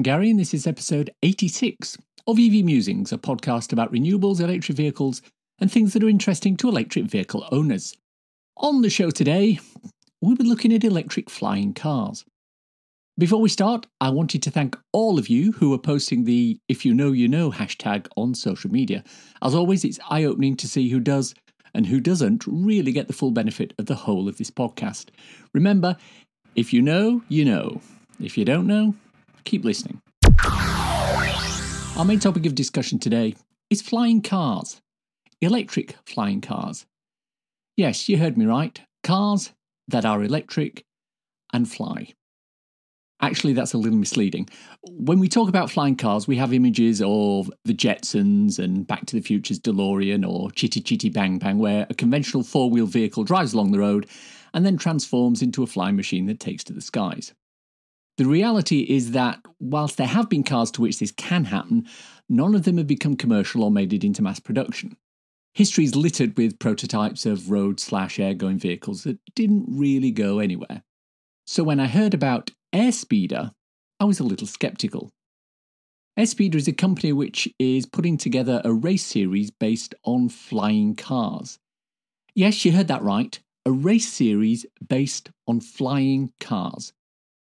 I'm Gary, and this is episode 86 of EV Musings, a podcast about renewables, electric vehicles, and things that are interesting to electric vehicle owners. On the show today, we'll be looking at electric flying cars. Before we start, I wanted to thank all of you who are posting the If You Know You Know hashtag on social media. As always, it's eye opening to see who does and who doesn't really get the full benefit of the whole of this podcast. Remember, if you know, you know. If you don't know, keep listening. Our main topic of discussion today is flying cars, electric flying cars. Yes, you heard me right. Cars that are electric and fly. Actually, that's a little misleading. When we talk about flying cars, we have images of the Jetsons and Back to the Future's DeLorean or Chitty Chitty Bang Bang, where a conventional four wheel vehicle drives along the road and then transforms into a flying machine that takes to the skies. The reality is that, whilst there have been cars to which this can happen, none of them have become commercial or made it into mass production. History is littered with prototypes of road slash air going vehicles that didn't really go anywhere. So when I heard about Airspeeder, I was a little skeptical. Airspeeder is a company which is putting together a race series based on flying cars. Yes, you heard that right. A race series based on flying cars.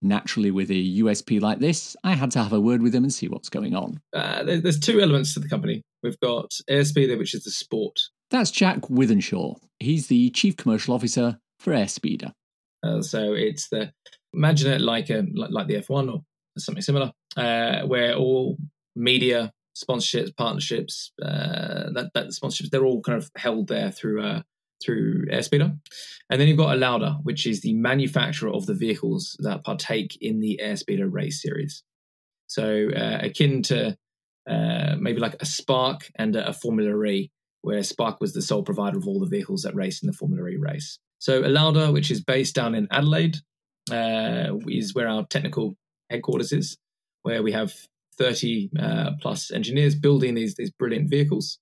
Naturally, with a USP like this, I had to have a word with them and see what's going on. Uh, there's two elements to the company. We've got Airspeeder, which is the sport. That's Jack Withenshaw. He's the Chief Commercial Officer for Airspeeder. Uh, so it's the imagine it like a like, like the F1 or something similar, uh, where all media sponsorships, partnerships, uh, that that sponsorships, they're all kind of held there through uh, through Airspeeder. And then you've got Alauda, which is the manufacturer of the vehicles that partake in the Airspeeder race series. So uh, akin to uh, maybe like a Spark and a Formula E, where Spark was the sole provider of all the vehicles that race in the Formula E race. So Alauda, which is based down in Adelaide, uh, is where our technical headquarters is, where we have 30 uh, plus engineers building these these brilliant vehicles.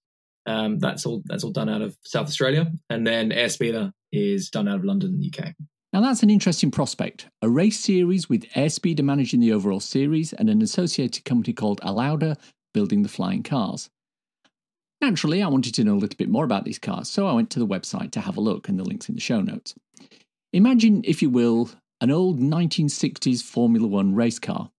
Um, that's all. That's all done out of South Australia, and then Airspeeder is done out of London, UK. Now that's an interesting prospect. A race series with Airspeeder managing the overall series, and an associated company called Alauda building the flying cars. Naturally, I wanted to know a little bit more about these cars, so I went to the website to have a look, and the links in the show notes. Imagine, if you will, an old 1960s Formula One race car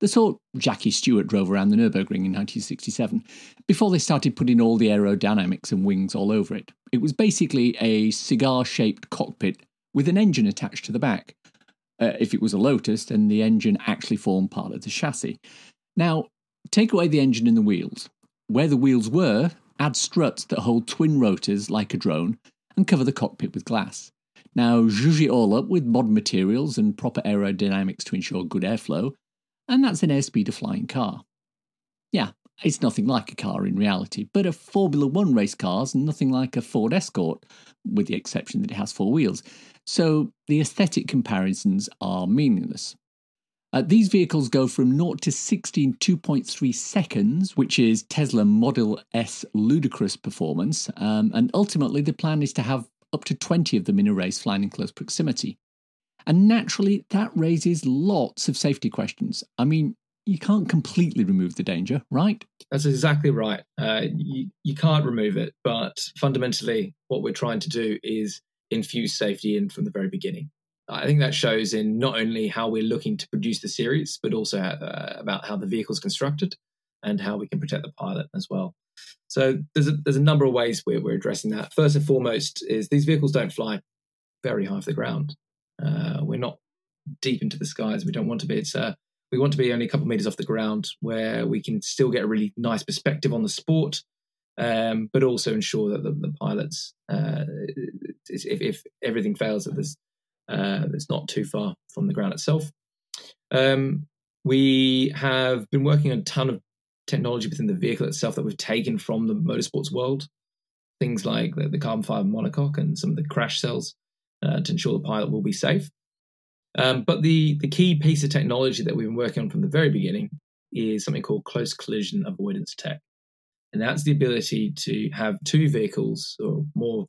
the sort Jackie Stewart drove around the Nürburgring in 1967, before they started putting all the aerodynamics and wings all over it. It was basically a cigar shaped cockpit with an engine attached to the back. Uh, if it was a Lotus, then the engine actually formed part of the chassis. Now, take away the engine and the wheels. Where the wheels were, add struts that hold twin rotors like a drone and cover the cockpit with glass. Now, zhuzh it all up with modern materials and proper aerodynamics to ensure good airflow, and that's an airspeeder flying car. Yeah, it's nothing like a car in reality, but a Formula One race car's nothing like a Ford Escort, with the exception that it has four wheels. So the aesthetic comparisons are meaningless. Uh, these vehicles go from 0 to 60 in 2.3 seconds, which is Tesla Model S ludicrous performance, um, and ultimately the plan is to have up to 20 of them in a race flying in close proximity. And naturally, that raises lots of safety questions. I mean, you can't completely remove the danger, right? That's exactly right. Uh, you, you can't remove it, but fundamentally, what we're trying to do is infuse safety in from the very beginning. I think that shows in not only how we're looking to produce the series, but also uh, about how the vehicle is constructed and how we can protect the pilot as well. So there's a, there's a number of ways we're, we're addressing that. First and foremost is these vehicles don't fly very high off the ground. Uh, we're not deep into the skies. We don't want to be. It's uh, we want to be only a couple of meters off the ground where we can still get a really nice perspective on the sport, um, but also ensure that the, the pilots, uh, if, if, everything fails, that there's uh, it's not too far from the ground itself. Um, we have been working on a ton of technology within the vehicle itself that we've taken from the motorsports world. Things like the, the carbon fiber monocoque and some of the crash cells uh, to ensure the pilot will be safe. Um, but the, the key piece of technology that we've been working on from the very beginning is something called close collision avoidance tech. And that's the ability to have two vehicles or more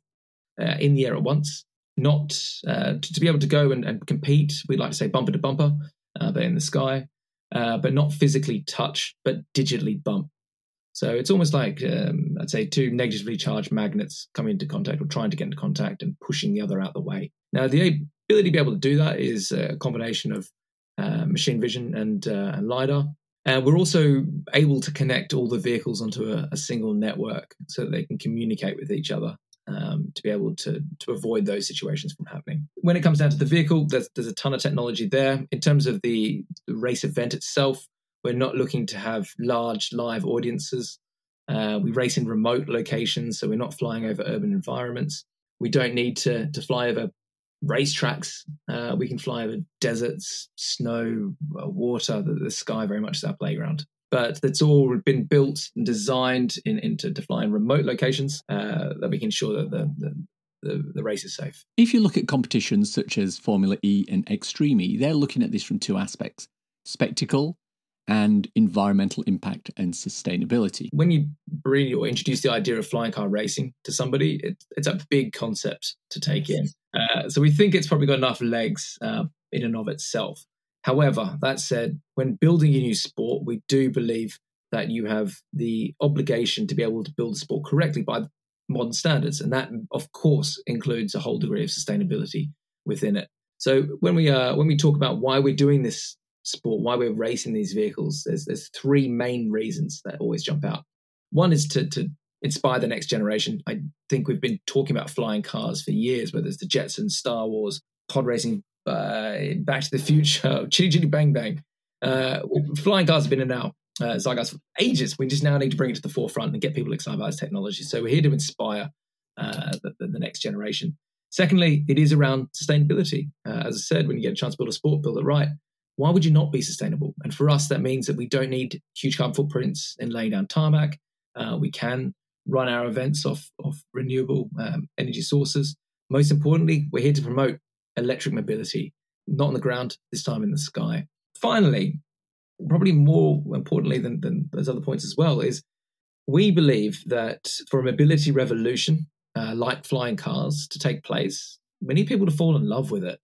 uh, in the air at once, not uh, to, to, be able to go and, and, compete. We like to say bumper to bumper, uh, but in the sky. uh, but not physically touch, but digitally bump. So it's almost like um, I'd say two negatively charged magnets coming into contact or trying to get into contact and pushing the other out the way. Now the ability to be able to do that is a combination of uh, machine vision and, uh, and lidar. And we're also able to connect all the vehicles onto a, a single network so that they can communicate with each other um, to be able to to avoid those situations from happening. When it comes down to the vehicle, there's there's a ton of technology there. In terms of the, the race event itself, we're not looking to have large live audiences. Uh, we race in remote locations, so we're not flying over urban environments. We don't need to to fly over racetracks. Uh, we can fly over deserts, snow, uh, water. The, the, sky very much is our playground but that's all been built and designed in, into to fly in remote locations uh, that we can ensure that the, the the, the, race is safe. If you look at competitions such as Formula E and Extreme E, they're looking at this from two aspects spectacle and environmental impact and sustainability. When you bring or introduce the idea of flying car racing to somebody, it, it's a big concept to take in. Uh, so we think it's probably got enough legs uh, in and of itself. However, that said, when building a new sport, we do believe that you have the obligation to be able to build the sport correctly by modern standards. And that, of course, includes a whole degree of sustainability within it. So when we uh, when we talk about why we're doing this sport, why we're racing these vehicles, there's there's three main reasons that always jump out. One is to to inspire the next generation. I think we've been talking about flying cars for years, whether it's the Jetsons, Star Wars, pod racing uh, Back to the Future, Chitty Chitty Bang Bang. Uh, flying cars have been in now. Uh, Zeitgeist for ages. We just now need to bring it to the forefront and get people excited about this technology. So we're here to inspire uh, the, the, next generation. Secondly, it is around sustainability. Uh, as I said, when you get a chance to build a sport, build it right. Why would you not be sustainable? And for us, that means that we don't need huge carbon footprints in laying down tarmac. Uh, we can run our events off, renewable um, energy sources. Most importantly, we're here to promote electric mobility, not on the ground, this time in the sky. Finally, probably more importantly than, than those other points as well, is we believe that for a mobility revolution, uh, like flying cars, to take place, we need people to fall in love with it.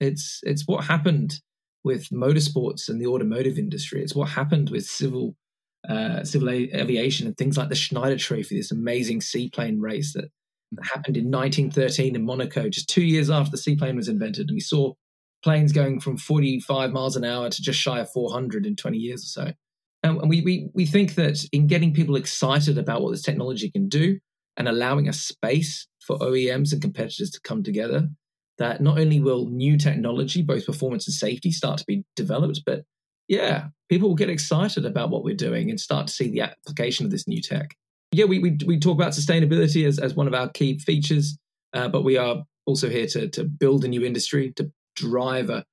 It's it's what happened with motorsports and the automotive industry. It's what happened with civil uh, civil aviation and things like the Schneider Trophy, this amazing seaplane race that that happened in 1913 in Monaco, just two years after the seaplane was invented. And we saw planes going from 45 miles an hour to just shy of 400 in 20 years or so. And we, we, we think that in getting people excited about what this technology can do and allowing a space for OEMs and competitors to come together, that not only will new technology, both performance and safety, start to be developed, but yeah, people will get excited about what we're doing and start to see the application of this new tech yeah, we, we, we talk about sustainability as, as one of our key features, uh, but we are also here to, to build a new industry, to drive a,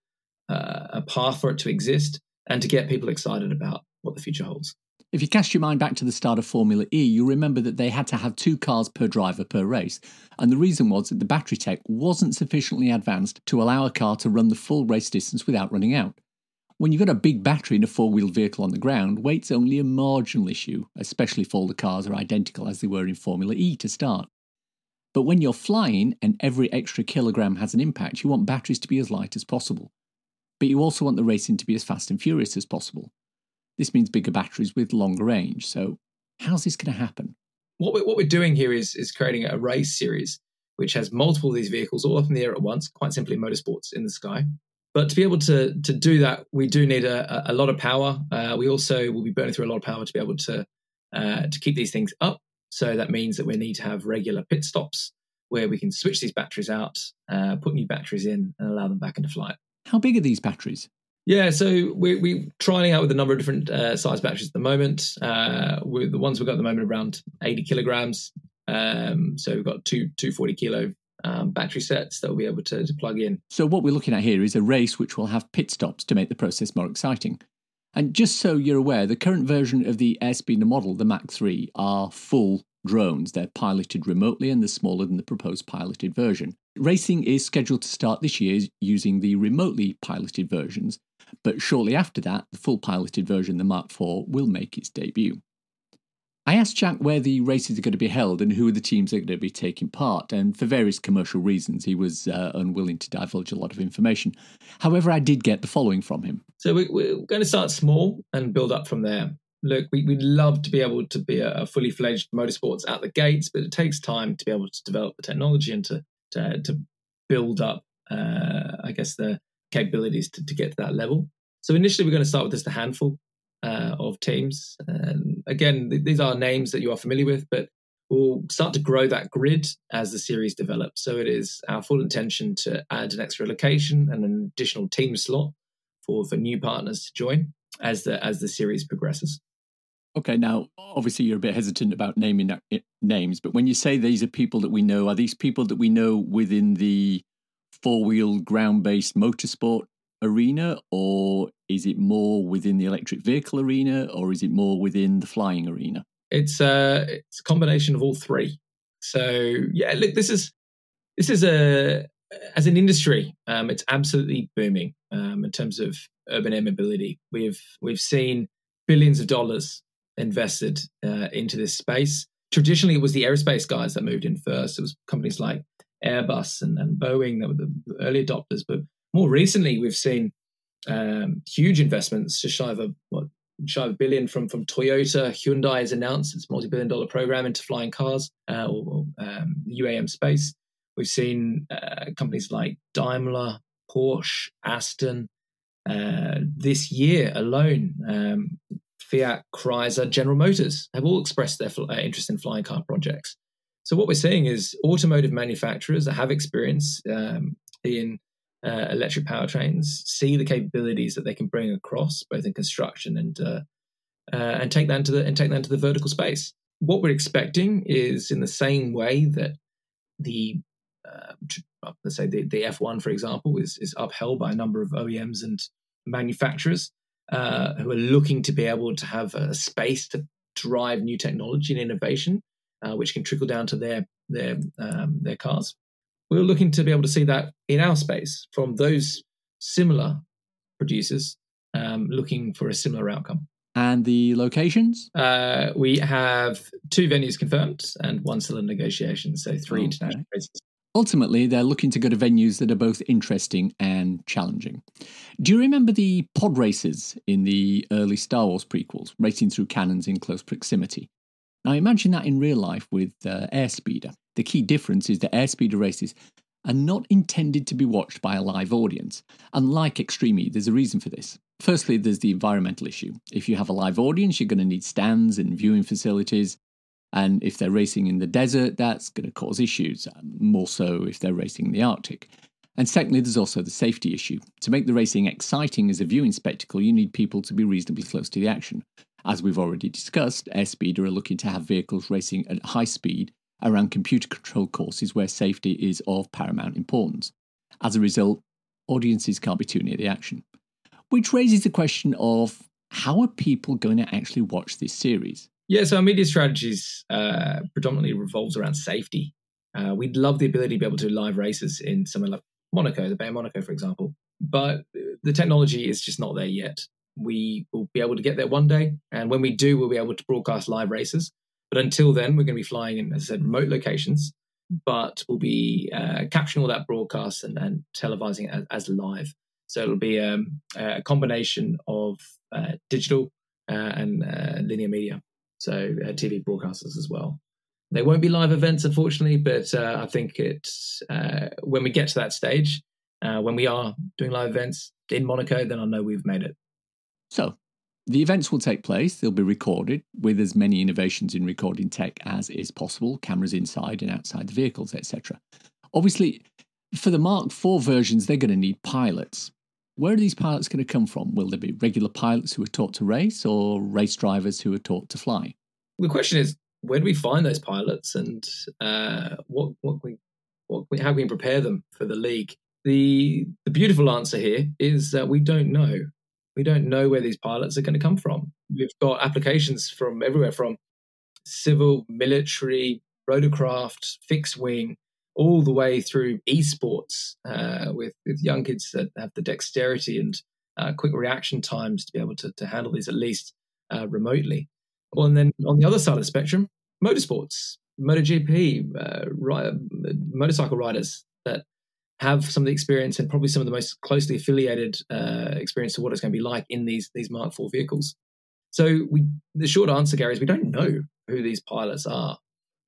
uh, a path for it to exist, and to get people excited about what the future holds. If you cast your mind back to the start of Formula E, you'll remember that they had to have two cars per driver per race. And the reason was that the battery tech wasn't sufficiently advanced to allow a car to run the full race distance without running out. When you've got a big battery in a four wheeled vehicle on the ground, weight's only a marginal issue, especially if all the cars are identical as they were in Formula E to start. But when you're flying and every extra kilogram has an impact, you want batteries to be as light as possible. But you also want the racing to be as fast and furious as possible. This means bigger batteries with longer range. So, how's this going to happen? What we're, what we're doing here is, is creating a race series which has multiple of these vehicles all up in the air at once, quite simply motorsports in the sky. But to be able to to do that, we do need a, a lot of power. Uh, we also will be burning through a lot of power to be able to uh, to keep these things up. So that means that we need to have regular pit stops where we can switch these batteries out, uh, put new batteries in, and allow them back into flight. How big are these batteries? Yeah, so we're, we're trying out with a number of different uh, size batteries at the moment. Uh, the ones we've got at the moment are around 80 kilograms. Um, so we've got two 240 kilo um, battery sets that we'll be able to, to plug in. So, what we're looking at here is a race which will have pit stops to make the process more exciting. And just so you're aware, the current version of the Airspeeder model, the Mark 3, are full drones. They're piloted remotely and they're smaller than the proposed piloted version. Racing is scheduled to start this year using the remotely piloted versions, but shortly after that, the full piloted version, the Mark 4, will make its debut. I asked Jack where the races are going to be held and who are the teams that are going to be taking part, and for various commercial reasons, he was uh, unwilling to divulge a lot of information. However, I did get the following from him. So we, are going to start small and build up from there. Look, we, would love to be able to be a, a fully fledged motorsports at the gates, but it takes time to be able to develop the technology and to to, to build up, uh, I guess, the capabilities to, to get to that level. So initially, we're going to start with just a handful uh, of teams. And again, th- these are names that you are familiar with, but we'll start to grow that grid as the series develops. So it is our full intention to add an extra location and an additional team slot for for new partners to join as the as the series progresses. Okay, now obviously you're a bit hesitant about naming names, but when you say these are people that we know, are these people that we know within the four wheel ground based motorsport arena, or is it more within the electric vehicle arena, or is it more within the flying arena? It's a uh, it's a combination of all three. So yeah, look, this is this is a as an industry, um, it's absolutely booming um, in terms of urban air mobility. We've we've seen billions of dollars invested uh, into this space. Traditionally, it was the aerospace guys that moved in first. It was companies like Airbus and, and Boeing that were the early adopters, but more recently, we've seen um, huge investments, just shy of a what, shy of a billion from from Toyota. Hyundai has announced its multi-billion dollar program into flying cars uh, or, um, UAM space. We've seen uh, companies like Daimler, Porsche, Aston. Uh, this year alone, um, Fiat, Chrysler, General Motors have all expressed their uh, interest in flying car projects. So what we're seeing is automotive manufacturers that have experience um, in uh, electric powertrains see the capabilities that they can bring across, both in construction and uh, uh, and take that into the and take that into the vertical space. What we're expecting is in the same way that the uh, let's say the, the F1, for example, is is upheld by a number of OEMs and manufacturers uh, who are looking to be able to have a space to drive new technology and innovation, uh, which can trickle down to their their um, their cars we are looking to be able to see that in our space from those similar producers um, looking for a similar outcome. And the locations? Uh, we have two venues confirmed and one still in negotiation, so three okay. international races. Ultimately, they're looking to go to venues that are both interesting and challenging. Do you remember the pod races in the early Star Wars prequels, racing through cannons in close proximity? Now imagine that in real life with uh, Airspeeder. The key difference is that Airspeeder races are not intended to be watched by a live audience. Unlike Extreme E, there's a reason for this. Firstly, there's the environmental issue. If you have a live audience, you're going to need stands and viewing facilities. And if they're racing in the desert, that's going to cause issues, um, more so if they're racing in the Arctic. And secondly, there's also the safety issue. To make the racing exciting as a viewing spectacle, you need people to be reasonably close to the action. As we've already discussed, Airspeeder are looking to have vehicles racing at high speed around computer controlled courses where safety is of paramount importance. As a result, audiences can't be too near the action. Which raises the question of how are people going to actually watch this series? Yeah, so our media strategies uh, predominantly revolves around safety. Uh, we'd love the ability to be able to live races in somewhere like Monaco, the Bay of Monaco, for example. But the technology is just not there yet we will be able to get there one day. And when we do, we'll be able to broadcast live races. But until then, we're going to be flying in, as I said, remote locations, but we'll be uh, capturing all that broadcast and, and televising it as, as, live. So it'll be um, a combination of uh, digital uh, and uh, linear media, so uh, TV broadcasters as well. They won't be live events, unfortunately, but uh, I think it's when we get to that stage, when we are doing live events in Monaco, then I know we've made it. So, the events will take place, they'll be recorded with as many innovations in recording tech as is possible, cameras inside and outside the vehicles, etc. Obviously, for the Mark IV versions, they're going to need pilots. Where are these pilots going to come from? Will there be regular pilots who are taught to race or race drivers who are taught to fly? The question is, where do we find those pilots and uh, what, what, we, what we, how can we prepare them for the league? The, the beautiful answer here is that we don't know we don't know where these pilots are going to come from. We've got applications from everywhere from civil, military, rotorcraft, fixed wing, all the way through esports uh, with, with young kids that have the dexterity and uh, quick reaction times to be able to, to handle these at least uh, remotely. And then on the other side of the spectrum, motorsports, MotoGP, uh, ride, motorcycle riders that have some of the experience and probably some of the most closely affiliated uh, experience to what it's going to be like in these these Mark IV vehicles. So we, the short answer, Gary, is we don't know who these pilots are,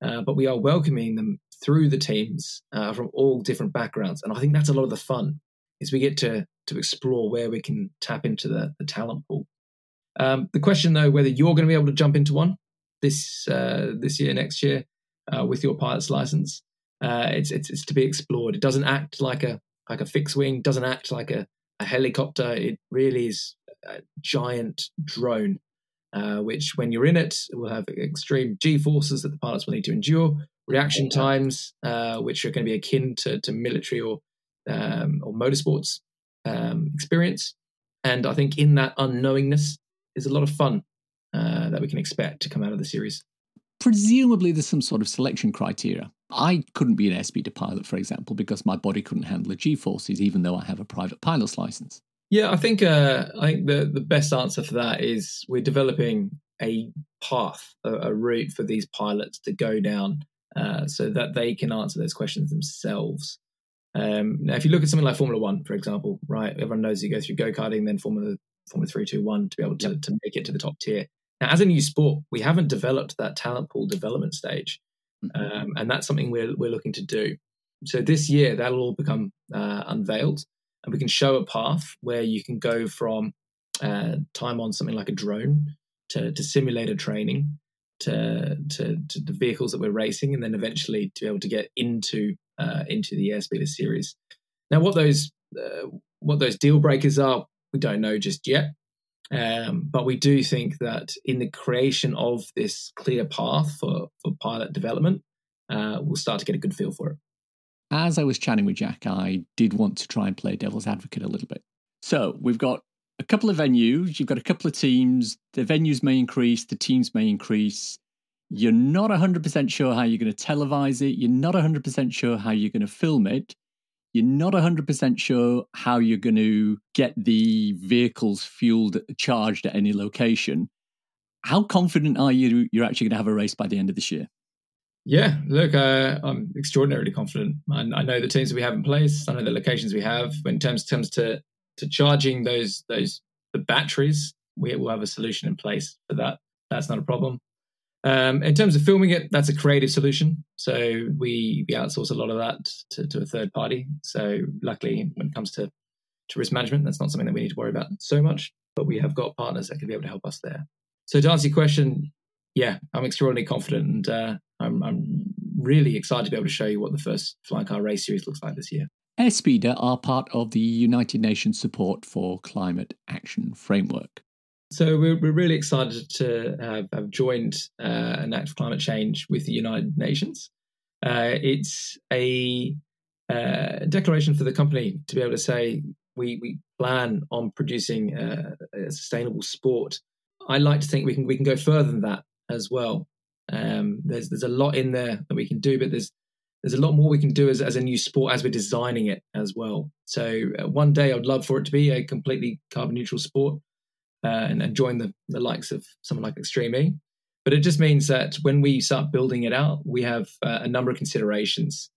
uh, but we are welcoming them through the teams uh, from all different backgrounds, and I think that's a lot of the fun. Is we get to to explore where we can tap into the, the talent pool. Um, the question, though, whether you're going to be able to jump into one this uh, this year, next year, uh, with your pilot's license, uh, it's, it's it's to be explored. It doesn't act like a like a fixed wing, doesn't act like a, a helicopter. It really is a giant drone, uh, which when you're in it, will have extreme G forces that the pilots will need to endure, reaction times, uh, which are going to be akin to, to military or um, or motorsports um, experience. And I think in that unknowingness is a lot of fun uh, that we can expect to come out of the series. Presumably, there's some sort of selection criteria. I couldn't be an airspeeder pilot, for example, because my body couldn't handle the G forces, even though I have a private pilot's license. Yeah, I think uh, I think the the best answer for that is we're developing a path, a, a route for these pilots to go down, uh, so that they can answer those questions themselves. Um, now, if you look at something like Formula One, for example, right, everyone knows you go through go karting, then Formula Formula Three, Two, One to be able to, yep. to make it to the top tier. Now, as a new sport, we haven't developed that talent pool development stage, mm-hmm. um, and that's something we're we're looking to do. So this year, that'll all become uh, unveiled, and we can show a path where you can go from uh, time on something like a drone to, to simulator training to, to, to the vehicles that we're racing, and then eventually to be able to get into uh, into the Airspeeder series. Now, what those uh, what those deal breakers are, we don't know just yet. Um, but we do think that in the creation of this clear path for, for pilot development, uh, we'll start to get a good feel for it. As I was chatting with Jack, I did want to try and play devil's advocate a little bit. So we've got a couple of venues, you've got a couple of teams, the venues may increase, the teams may increase. You're not 100% sure how you're going to televise it. You're not 100% sure how you're going to film it. You're not 100% sure how you're going to get the vehicles fueled, charged at any location. How confident are you you're actually going to have a race by the end of this year? Yeah, look, uh, I'm extraordinarily confident. I, I, know the teams that we have in place. I know the locations we have. When terms comes to to charging those those the batteries, we will have a solution in place for that. That's not a problem. Um, in terms of filming it, that's a creative solution. So we, we outsource a lot of that to, to a third party. So luckily, when it comes to, to risk management, that's not something that we need to worry about so much. But we have got partners that can be able to help us there. So to answer your question, yeah, I'm extraordinarily confident, and uh, I'm, I'm really excited to be able to show you what the first flying car race series looks like this year. Airspeeder are part of the United Nations Support for Climate Action Framework. So we're, we're really excited to have, have joined uh, an act for climate change with the United Nations. Uh, it's a uh, declaration for the company to be able to say we, we plan on producing a, a sustainable sport. I like to think we can we can go further than that as well. Um, there's there's a lot in there that we can do, but there's there's a lot more we can do as, as a new sport as we're designing it as well. So uh, one day I'd love for it to be a completely carbon neutral sport uh, and, and, join the, the likes of someone like Extreme E. But it just means that when we start building it out, we have uh, a number of considerations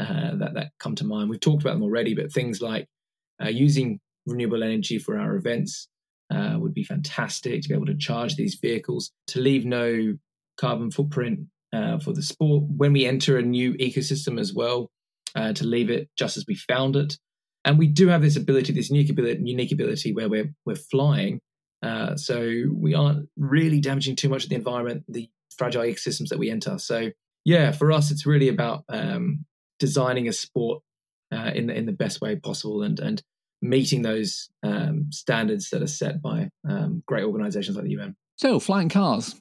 uh, that, that come to mind. We've talked about them already, but things like uh, using renewable energy for our events uh, would be fantastic to be able to charge these vehicles, to leave no carbon footprint uh, for the sport. When we enter a new ecosystem as well, to leave it just as we found it. And we do have this ability, this unique ability, unique ability where we're, we're flying uh, so we aren't really damaging too much of the environment, the fragile ecosystems that we enter. So yeah, for us, it's really about um, designing a sport uh, in the in the best way possible and and meeting those um, standards that are set by um, great organisations like the UN. So flying cars.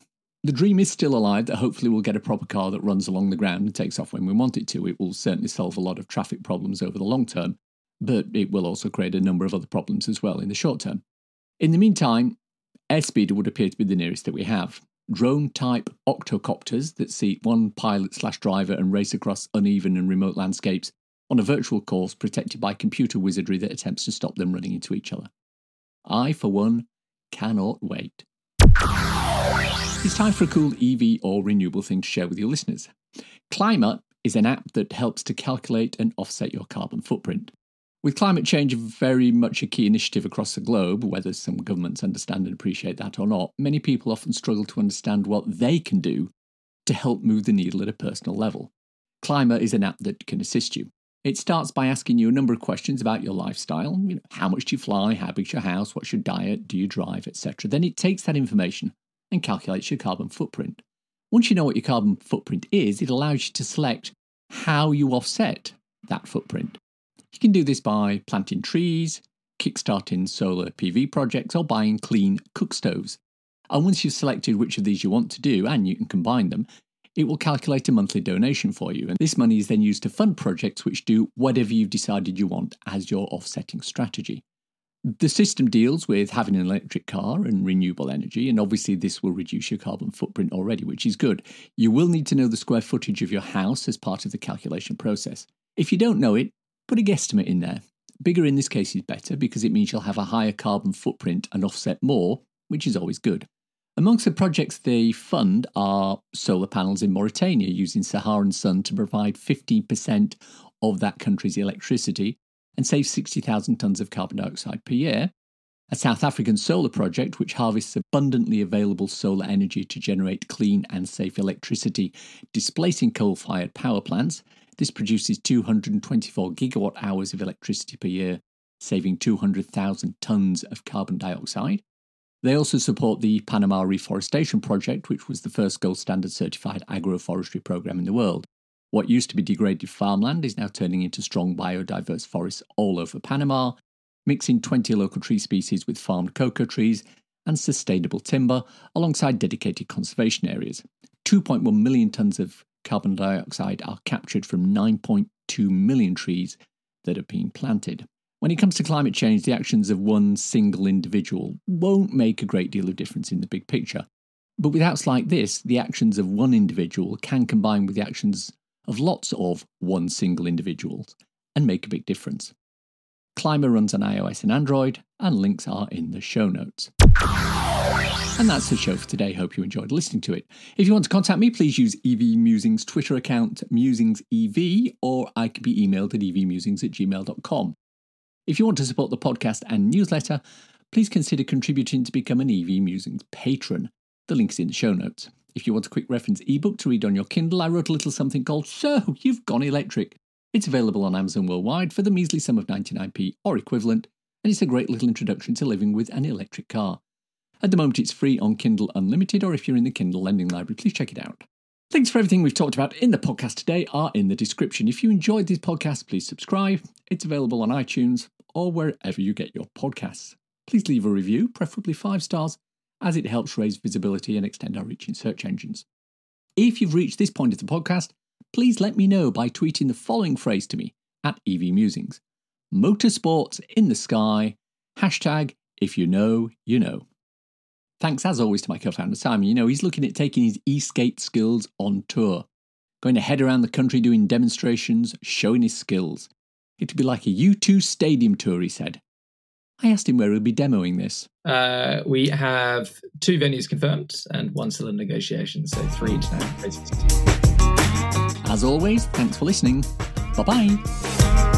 The dream is still alive that hopefully we'll get a proper car that runs along the ground and takes off when we want it to. It will certainly solve a lot of traffic problems over the long term, but it will also create a number of other problems as well in the short term. In the meantime, airspeeder would appear to be the nearest that we have. Drone type octocopters that seat one pilot slash driver and race across uneven and remote landscapes on a virtual course protected by computer wizardry that attempts to stop them running into each other. I, for one, cannot wait. It's time for a cool EV or renewable thing to share with your listeners. Klima is an app that helps to calculate and offset your carbon footprint. With climate change very much a key initiative across the globe, whether some governments understand and appreciate that or not, many people often struggle to understand what they can do to help move the needle at a personal level. Klima is an app that can assist you. It starts by asking you a number of questions about your lifestyle. You know, how much do you fly? How big's your house? What's your diet? Do you drive? Etc. Then it takes that information and calculates your carbon footprint. Once you know what your carbon footprint is, it allows you to select how you offset that footprint. You can do this by planting trees, kickstarting solar PV projects, or buying clean cook stoves. And once you've selected which of these you want to do and you can combine them, it will calculate a monthly donation for you. And this money is then used to fund projects which do whatever you've decided you want as your offsetting strategy. The system deals with having an electric car and renewable energy, and obviously, this will reduce your carbon footprint already, which is good. You will need to know the square footage of your house as part of the calculation process. If you don't know it, put a guesstimate in there. Bigger in this case is better because it means you'll have a higher carbon footprint and offset more, which is always good. Amongst the projects they fund are solar panels in Mauritania using Saharan sun to provide 15% of that country's electricity and save 60,000 tonnes of carbon dioxide per year. A South African solar project which harvests abundantly available solar energy to generate clean and safe electricity, displacing coal fired power plants. This produces 224 gigawatt hours of electricity per year, saving 200,000 tonnes of carbon dioxide. They also support the Panama Reforestation Project, which was the first gold standard certified agroforestry program in the world. What used to be degraded farmland is now turning into strong biodiverse forests all over Panama, mixing 20 local tree species with farmed cocoa trees and sustainable timber alongside dedicated conservation areas. 2.1 million tonnes of carbon dioxide are captured from 9.2 million trees that have been planted. When it comes to climate change, the actions of one single individual won't make a great deal of difference in the big picture. But with apps like this, the actions of one individual can combine with the actions of lots of one single individuals and make a big difference. Klima runs on iOS and Android, and links are in the show notes. And that's the show for today. Hope you enjoyed listening to it. If you want to contact me, please use EV Musings Twitter account, MusingsEV, or I can be emailed at evmusings at gmail.com. If you want to support the podcast and newsletter, please consider contributing to become an EV Musings patron. The link's in the show notes. If you want a quick reference ebook to read on your Kindle, I wrote a little something called So You've Gone Electric. It's available on Amazon worldwide for the measly sum of 99p or equivalent, and it's a great little introduction to living with an electric car. At the moment, it's free on Kindle Unlimited, or if you're in the Kindle Lending Library, please check it out. Links for everything we've talked about in the podcast today are in the description. If you enjoyed this podcast, please subscribe. It's available on iTunes or wherever you get your podcasts. Please leave a review, preferably five stars, as it helps raise visibility and extend our reach in search engines. If you've reached this point of the podcast, please let me know by tweeting the following phrase to me at EV Musings Motorsports in the sky, hashtag if you know, you know. Thanks as always to my co founder Simon. You know, he's looking at taking his e skate skills on tour, going to head around the country doing demonstrations, showing his skills. It'd be like a U2 stadium tour, he said. I asked him where he'll be demoing this. Uh, we have two venues confirmed and one still in negotiation, so three to now. As always, thanks for listening. Bye bye.